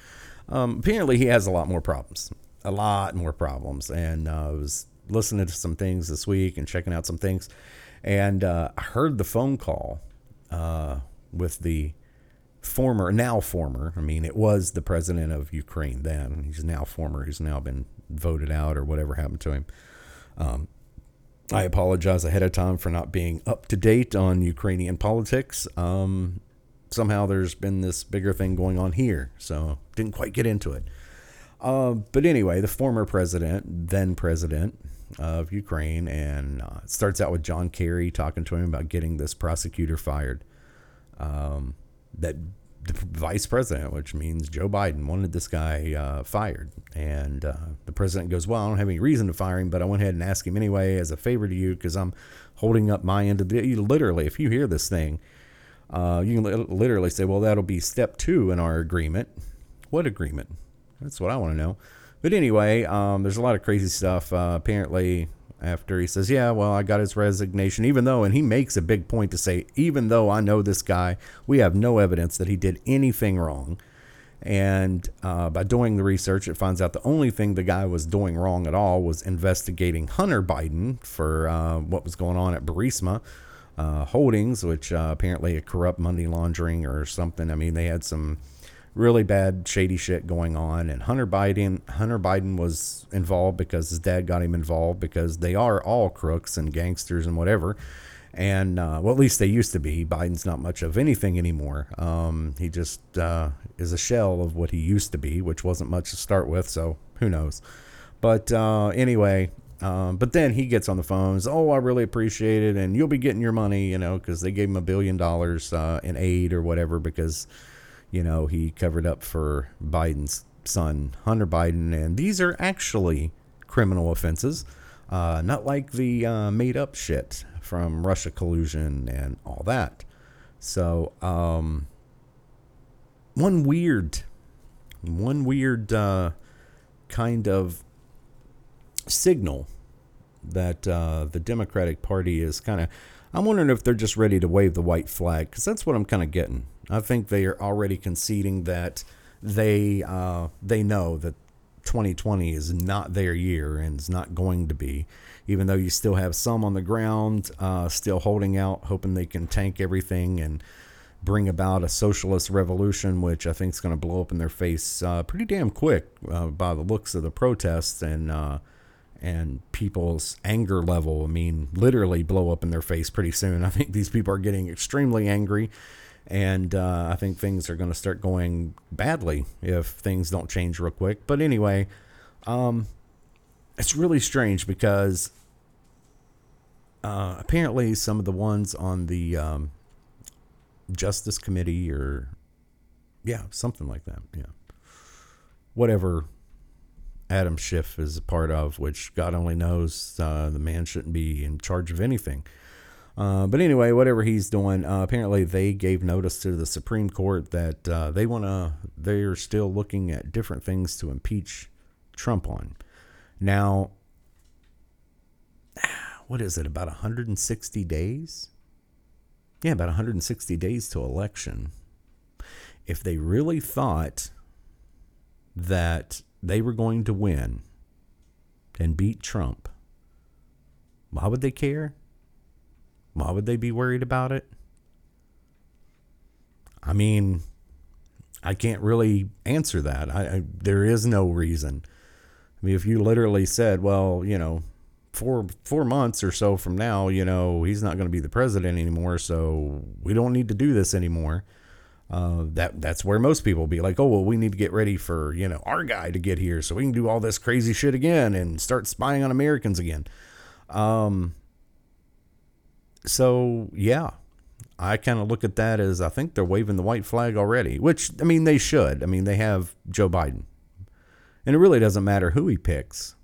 Um, apparently, he has a lot more problems, a lot more problems, and was listening to some things this week and checking out some things, and uh, I heard the phone call uh, with the former, now former. I mean, it was the president of Ukraine then. He's now former. He's now been voted out or whatever happened to him. Um, I apologize ahead of time for not being up to date on Ukrainian politics. Um, somehow there's been this bigger thing going on here, so didn't quite get into it. Uh, but anyway, the former president, then president, of Ukraine, and uh, it starts out with John Kerry talking to him about getting this prosecutor fired. Um, that the vice president, which means Joe Biden, wanted this guy uh, fired. And uh, the president goes, Well, I don't have any reason to fire him, but I went ahead and asked him anyway as a favor to you because I'm holding up my end of the. Literally, if you hear this thing, uh, you can literally say, Well, that'll be step two in our agreement. What agreement? That's what I want to know. But anyway, um, there's a lot of crazy stuff. Uh, apparently, after he says, Yeah, well, I got his resignation, even though, and he makes a big point to say, even though I know this guy, we have no evidence that he did anything wrong. And uh, by doing the research, it finds out the only thing the guy was doing wrong at all was investigating Hunter Biden for uh, what was going on at Burisma uh, Holdings, which uh, apparently a corrupt money laundering or something. I mean, they had some really bad shady shit going on and Hunter Biden Hunter Biden was involved because his dad got him involved because they are all crooks and gangsters and whatever. And uh, well at least they used to be. Biden's not much of anything anymore. Um, he just uh, is a shell of what he used to be which wasn't much to start with so who knows? But uh, anyway um, but then he gets on the phones. Oh, I really appreciate it, and you'll be getting your money, you know, because they gave him a billion dollars uh, in aid or whatever because you know, he covered up for Biden's son, Hunter Biden, and these are actually criminal offenses, uh, not like the uh, made up shit from Russia collusion and all that. So, um, one weird, one weird uh, kind of signal that uh, the Democratic Party is kind of. I'm wondering if they're just ready to wave the white flag because that's what I'm kind of getting. I think they are already conceding that they uh, they know that 2020 is not their year and is not going to be. Even though you still have some on the ground, uh, still holding out, hoping they can tank everything and bring about a socialist revolution, which I think is going to blow up in their face uh, pretty damn quick uh, by the looks of the protests and uh, and people's anger level. I mean, literally blow up in their face pretty soon. I think these people are getting extremely angry and uh, I think things are going to start going badly if things don't change real quick. But anyway, um, it's really strange because uh, apparently some of the ones on the um, Justice Committee or yeah, something like that. Yeah, whatever Adam Schiff is a part of, which God only knows uh, the man shouldn't be in charge of anything. Uh, but anyway, whatever he's doing, uh, apparently they gave notice to the Supreme Court that uh, they want to. They're still looking at different things to impeach Trump on. Now, what is it? About 160 days? Yeah, about 160 days to election. If they really thought that they were going to win and beat Trump, why would they care? Why would they be worried about it? I mean, I can't really answer that. I, I, there is no reason. I mean, if you literally said, well, you know, four four months or so from now, you know, he's not going to be the president anymore, so we don't need to do this anymore. Uh, that that's where most people be like, oh well, we need to get ready for you know our guy to get here so we can do all this crazy shit again and start spying on Americans again. Um, so yeah, I kind of look at that as I think they're waving the white flag already, which I mean they should. I mean they have Joe Biden, and it really doesn't matter who he picks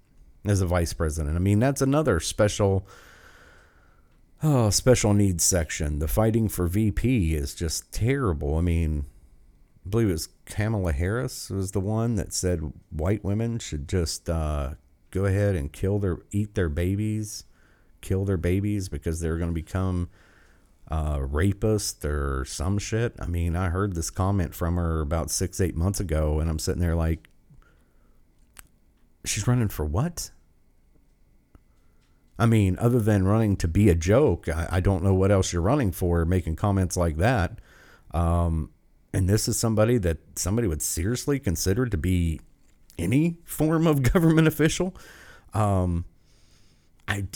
as a vice president. I mean that's another special. Oh, special needs section. The fighting for VP is just terrible. I mean, I believe it was Kamala Harris was the one that said white women should just uh, go ahead and kill their eat their babies kill their babies because they're going to become uh, rapists or some shit. I mean, I heard this comment from her about six, eight months ago, and I'm sitting there like, she's running for what? I mean, other than running to be a joke, I, I don't know what else you're running for, making comments like that. Um, and this is somebody that somebody would seriously consider to be any form of government official. Um, I,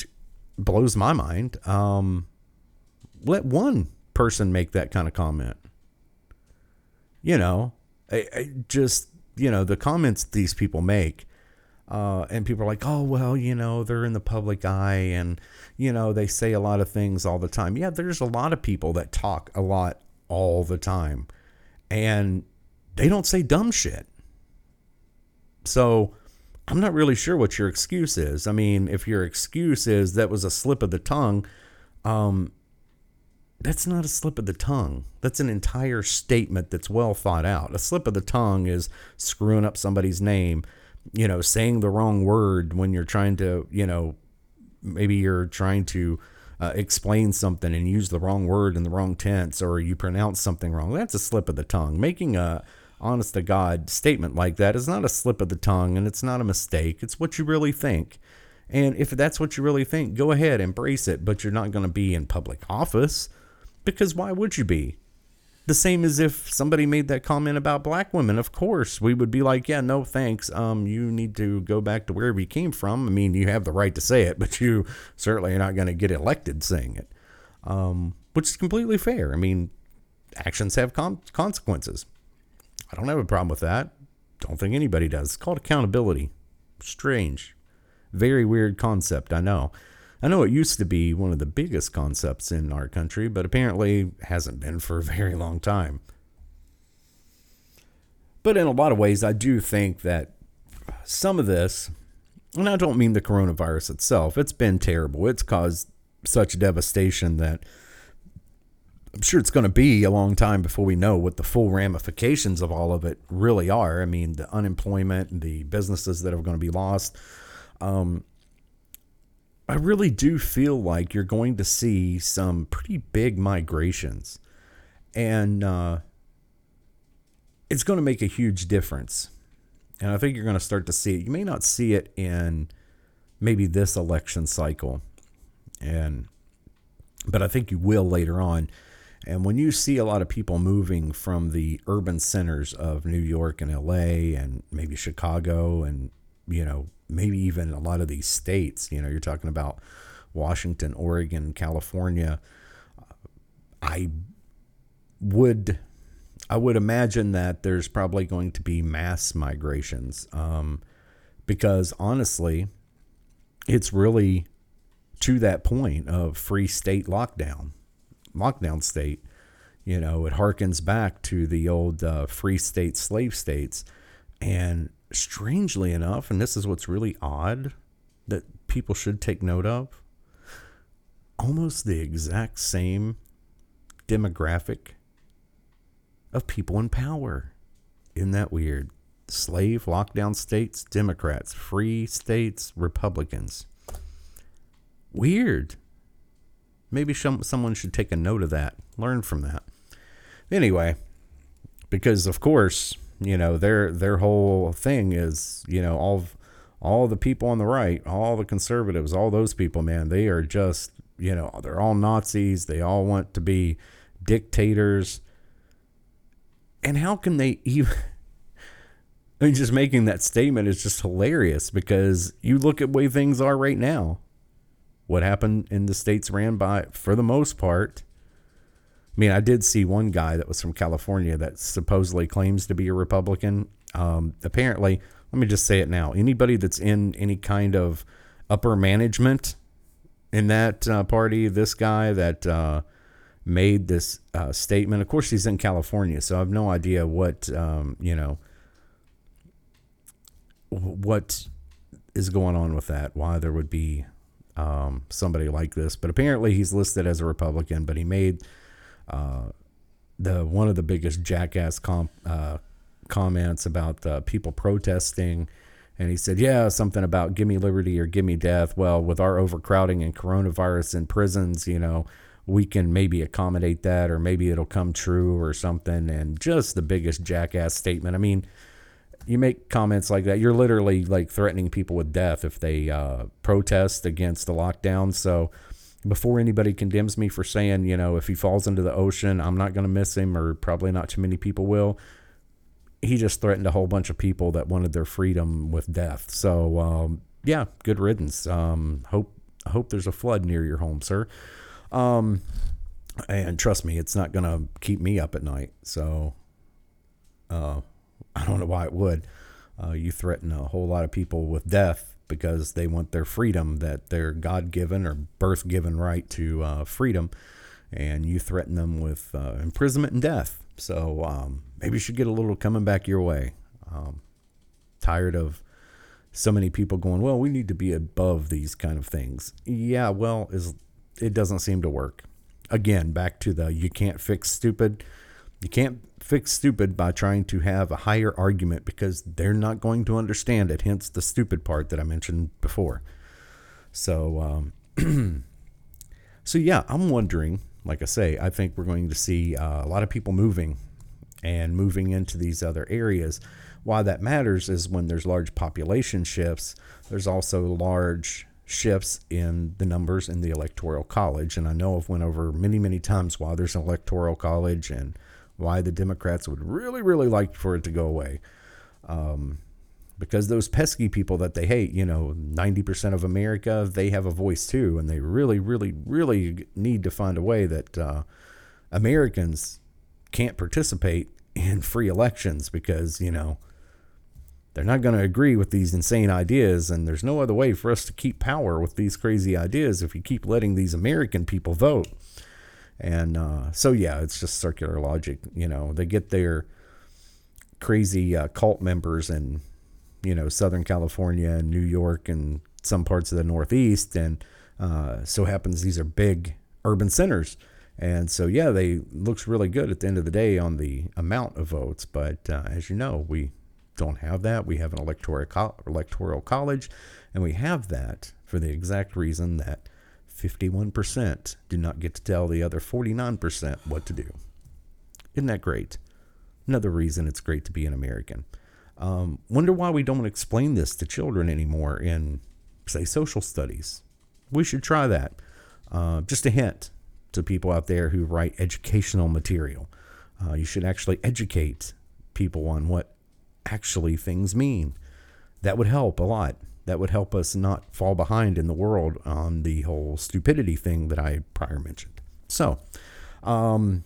blows my mind. Um, let one person make that kind of comment. You know, I, I just you know the comments these people make. Uh, and people are like, oh, well, you know, they're in the public eye and, you know, they say a lot of things all the time. Yeah, there's a lot of people that talk a lot all the time. and they don't say dumb shit. So I'm not really sure what your excuse is. I mean, if your excuse is that was a slip of the tongue, um, that's not a slip of the tongue. That's an entire statement that's well thought out. A slip of the tongue is screwing up somebody's name, you know, saying the wrong word when you're trying to, you know, maybe you're trying to uh, explain something and use the wrong word in the wrong tense or you pronounce something wrong. That's a slip of the tongue. Making a honest to God statement like that is not a slip of the tongue and it's not a mistake. It's what you really think. And if that's what you really think, go ahead, embrace it, but you're not going to be in public office because why would you be? The same as if somebody made that comment about black women. Of course, we would be like, yeah, no thanks. Um, you need to go back to wherever you came from. I mean, you have the right to say it, but you certainly are not going to get elected saying it, um, which is completely fair. I mean, actions have con- consequences. I don't have a problem with that. Don't think anybody does. It's called accountability. Strange. Very weird concept, I know. I know it used to be one of the biggest concepts in our country, but apparently hasn't been for a very long time. But in a lot of ways, I do think that some of this, and I don't mean the coronavirus itself, it's been terrible. It's caused such devastation that I'm sure it's going to be a long time before we know what the full ramifications of all of it really are. I mean, the unemployment the businesses that are going to be lost. Um, I really do feel like you're going to see some pretty big migrations. And uh, it's going to make a huge difference. And I think you're going to start to see it. You may not see it in maybe this election cycle. And but I think you will later on. And when you see a lot of people moving from the urban centers of New York and LA and maybe Chicago and, you know, maybe even a lot of these states, you know, you're talking about Washington, Oregon, California, I would I would imagine that there's probably going to be mass migrations um, because honestly, it's really to that point of free state lockdown lockdown state. You know, it harkens back to the old uh, free state slave states. And strangely enough, and this is what's really odd that people should take note of, almost the exact same demographic of people in power. Isn't that weird? Slave lockdown states, Democrats, free states, Republicans. Weird. Maybe some, someone should take a note of that, learn from that. Anyway, because of course, you know, their their whole thing is, you know, all all the people on the right, all the conservatives, all those people, man, they are just, you know, they're all Nazis. They all want to be dictators. And how can they even I mean, just making that statement is just hilarious because you look at way things are right now what happened in the states ran by, for the most part. I mean, I did see one guy that was from California that supposedly claims to be a Republican. Um, apparently, let me just say it now anybody that's in any kind of upper management in that uh, party, this guy that uh, made this uh, statement, of course, he's in California, so I have no idea what, um, you know, what is going on with that, why there would be um, somebody like this. But apparently, he's listed as a Republican. But he made uh, the one of the biggest jackass com- uh, comments about uh, people protesting. And he said, "Yeah, something about give me liberty or give me death." Well, with our overcrowding and coronavirus in prisons, you know, we can maybe accommodate that, or maybe it'll come true, or something. And just the biggest jackass statement. I mean, you make comments like that, you're literally like threatening people with death if they uh, protest against the lockdown. So before anybody condemns me for saying, you know, if he falls into the ocean, I'm not going to miss him, or probably not too many people will. He just threatened a whole bunch of people that wanted their freedom with death. So um, yeah, good riddance. Um, hope hope there's a flood near your home, sir. Um, and trust me, it's not going to keep me up at night. So. Uh, I don't know why it would. Uh, you threaten a whole lot of people with death because they want their freedom, that their God given or birth given right to uh, freedom. and you threaten them with uh, imprisonment and death. So um, maybe you should get a little coming back your way. Um, tired of so many people going, well, we need to be above these kind of things. Yeah, well, is it doesn't seem to work. Again, back to the you can't fix stupid. You can't fix stupid by trying to have a higher argument because they're not going to understand it. Hence the stupid part that I mentioned before. So, um, so yeah, I'm wondering. Like I say, I think we're going to see uh, a lot of people moving and moving into these other areas. Why that matters is when there's large population shifts, there's also large shifts in the numbers in the electoral college. And I know I've went over many, many times why there's an electoral college and why the Democrats would really, really like for it to go away. Um, because those pesky people that they hate, you know, 90% of America, they have a voice too. And they really, really, really need to find a way that uh, Americans can't participate in free elections because, you know, they're not going to agree with these insane ideas. And there's no other way for us to keep power with these crazy ideas if you keep letting these American people vote. And uh, so, yeah, it's just circular logic. You know, they get their crazy uh, cult members in, you know, Southern California and New York and some parts of the Northeast. And uh, so happens these are big urban centers. And so, yeah, they looks really good at the end of the day on the amount of votes. But uh, as you know, we don't have that. We have an electoral co- electoral college, and we have that for the exact reason that 51% do not get to tell the other 49% what to do. Isn't that great? Another reason it's great to be an American. Um, wonder why we don't explain this to children anymore in, say, social studies. We should try that. Uh, just a hint to people out there who write educational material. Uh, you should actually educate people on what actually things mean. That would help a lot. That would help us not fall behind in the world on the whole stupidity thing that I prior mentioned. So, um,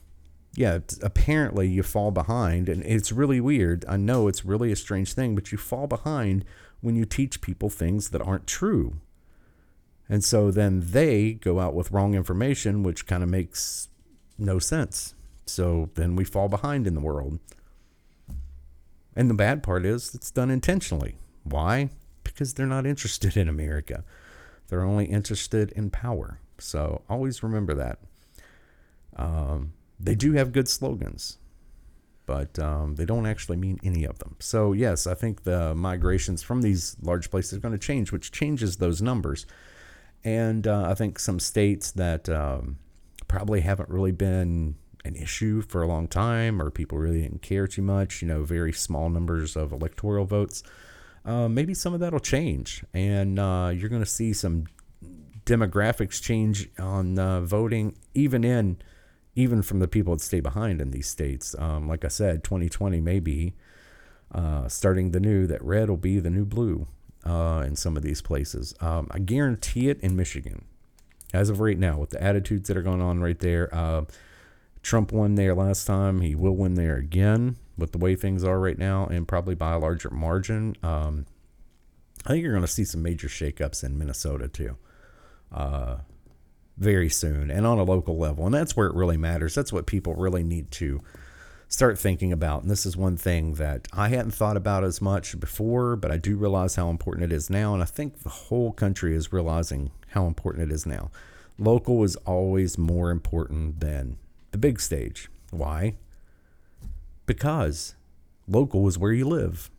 yeah, apparently you fall behind, and it's really weird. I know it's really a strange thing, but you fall behind when you teach people things that aren't true. And so then they go out with wrong information, which kind of makes no sense. So then we fall behind in the world. And the bad part is it's done intentionally. Why? Because they're not interested in America. They're only interested in power. So always remember that. Um, they do have good slogans, but um, they don't actually mean any of them. So, yes, I think the migrations from these large places are going to change, which changes those numbers. And uh, I think some states that um, probably haven't really been an issue for a long time or people really didn't care too much, you know, very small numbers of electoral votes, uh, maybe some of that will change. And uh, you're going to see some demographics change on uh, voting, even in even from the people that stay behind in these states. Um, like I said, 2020 may be uh, starting the new that red will be the new blue uh, in some of these places. Um, I guarantee it in Michigan, as of right now, with the attitudes that are going on right there. Uh, Trump won there last time. He will win there again with the way things are right now, and probably by a larger margin. Um, I think you're going to see some major shakeups in Minnesota too, uh, very soon, and on a local level. And that's where it really matters. That's what people really need to start thinking about. And this is one thing that I hadn't thought about as much before, but I do realize how important it is now. And I think the whole country is realizing how important it is now. Local is always more important than the big stage. Why? Because local is where you live.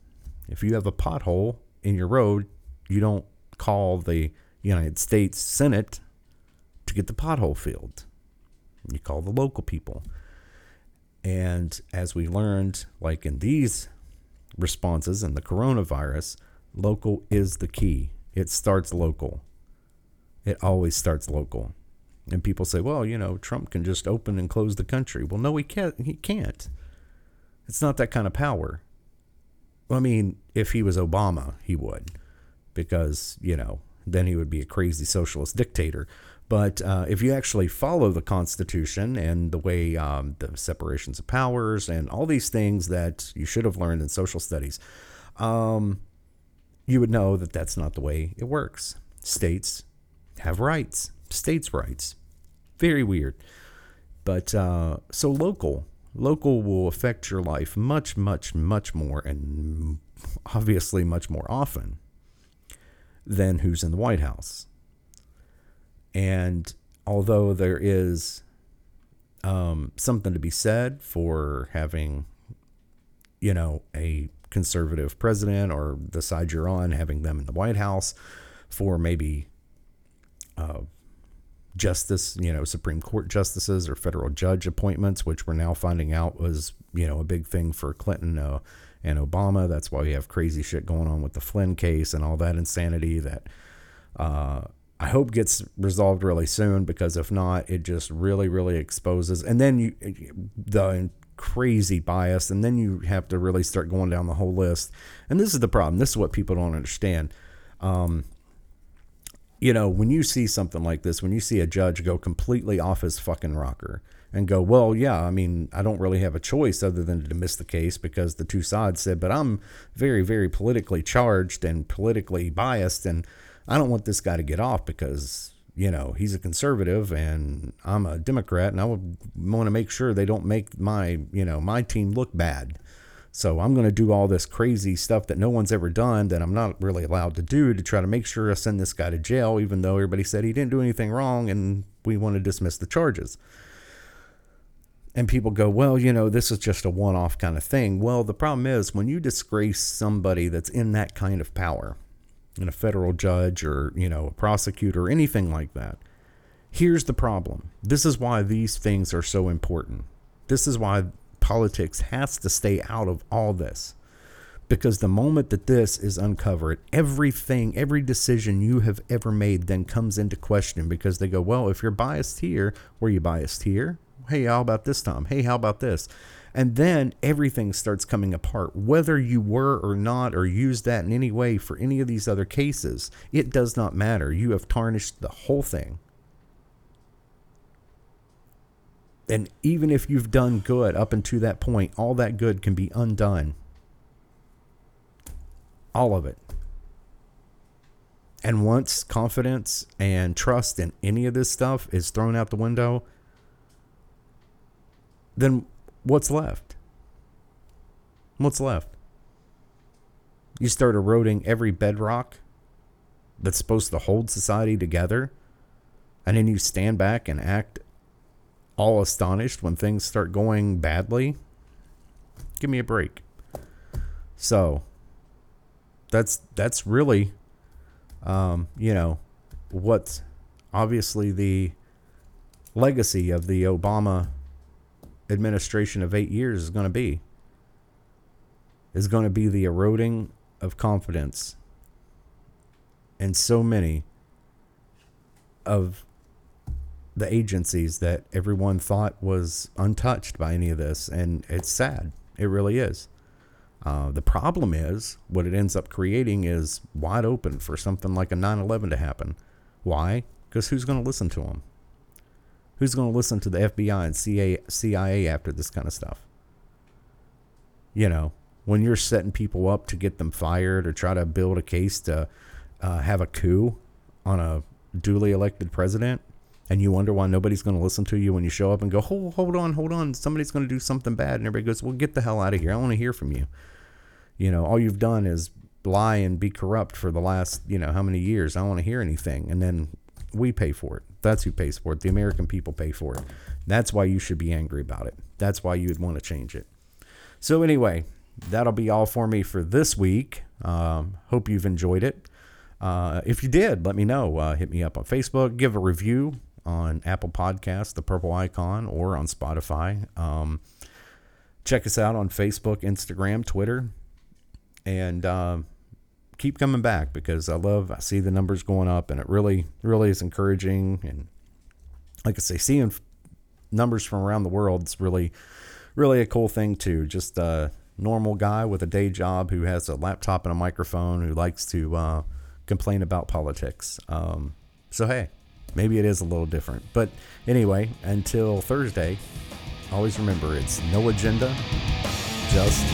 If you have a pothole in your road, you don't call the United States Senate to get the pothole filled. You call the local people. And as we learned, like in these responses in the coronavirus, local is the key. It starts local. It always starts local. And people say, well, you know, Trump can just open and close the country. Well, no, he can't. He can't. It's not that kind of power. I mean, if he was Obama, he would, because, you know, then he would be a crazy socialist dictator. But uh, if you actually follow the Constitution and the way um, the separations of powers and all these things that you should have learned in social studies, um, you would know that that's not the way it works. States have rights, states' rights. Very weird. But uh, so local, local will affect your life much, much, much more, and obviously much more often than who's in the White House. And although there is um, something to be said for having, you know, a conservative president or the side you're on, having them in the White House for maybe uh, justice, you know, Supreme Court justices or federal judge appointments, which we're now finding out was, you know, a big thing for Clinton uh, and Obama. That's why we have crazy shit going on with the Flynn case and all that insanity that uh, I hope gets resolved really soon because if not, it just really, really exposes. And then you, the crazy bias, and then you have to really start going down the whole list. And this is the problem. This is what people don't understand. Um, you know, when you see something like this, when you see a judge go completely off his fucking rocker and go, well, yeah, I mean, I don't really have a choice other than to dismiss the case because the two sides said, but I'm very, very politically charged and politically biased, and I don't want this guy to get off because, you know, he's a conservative and I'm a Democrat, and I would want to make sure they don't make my, you know, my team look bad. So I'm going to do all this crazy stuff that no one's ever done that I'm not really allowed to do to try to make sure I send this guy to jail, even though everybody said he didn't do anything wrong and we want to dismiss the charges. And people go, well, you know, this is just a one off kind of thing. Well, the problem is when you disgrace somebody that's in that kind of power, in a federal judge or, you know, a prosecutor, or anything like that, here's the problem. This is why these things are so important. This is why politics has to stay out of all this. Because the moment that this is uncovered, everything, every decision you have ever made then comes into question because they go, well, if you're biased here, were you biased here? Hey, how about this, Tom? Hey, how about this? And then everything starts coming apart. Whether you were or not, or used that in any way for any of these other cases, it does not matter. You have tarnished the whole thing. And even if you've done good up until that point, all that good can be undone. All of it. And once confidence and trust in any of this stuff is thrown out the window, then what's left? What's left? You start eroding every bedrock that's supposed to hold society together, and then you stand back and act all astonished when things start going badly. Give me a break. So that's that's really um, you know what obviously the legacy of the Obama administration of 8 years is going to be is going to be the eroding of confidence in so many of the agencies that everyone thought was untouched by any of this. And it's sad. It really is. Uh, the problem is what it ends up creating is wide open for something like a 9 11 to happen. Why? Because who's going to listen to them? Who's going to listen to the FBI and CIA after this kind of stuff? You know, when you're setting people up to get them fired or try to build a case to uh, have a coup on a duly elected president, and you wonder why nobody's going to listen to you when you show up and go, hold, hold on, hold on, somebody's going to do something bad. And everybody goes, well, get the hell out of here. I want to hear from you. You know, all you've done is lie and be corrupt for the last, you know, how many years. I don't want to hear anything. And then we pay for it. That's who pays for it. The American people pay for it. That's why you should be angry about it. That's why you'd want to change it. So, anyway, that'll be all for me for this week. Um, hope you've enjoyed it. Uh, if you did, let me know. Uh, hit me up on Facebook, give a review on Apple Podcasts, the purple icon, or on Spotify. Um, check us out on Facebook, Instagram, Twitter, and uh, keep coming back because I love, I see the numbers going up, and it really, really is encouraging. And like I say, seeing numbers from around the world is really, really a cool thing too. Just a normal guy with a day job who has a laptop and a microphone who likes to uh, complain about politics. Um, so hey, maybe it is a little different. But anyway, until Thursday, always remember it's no agenda, just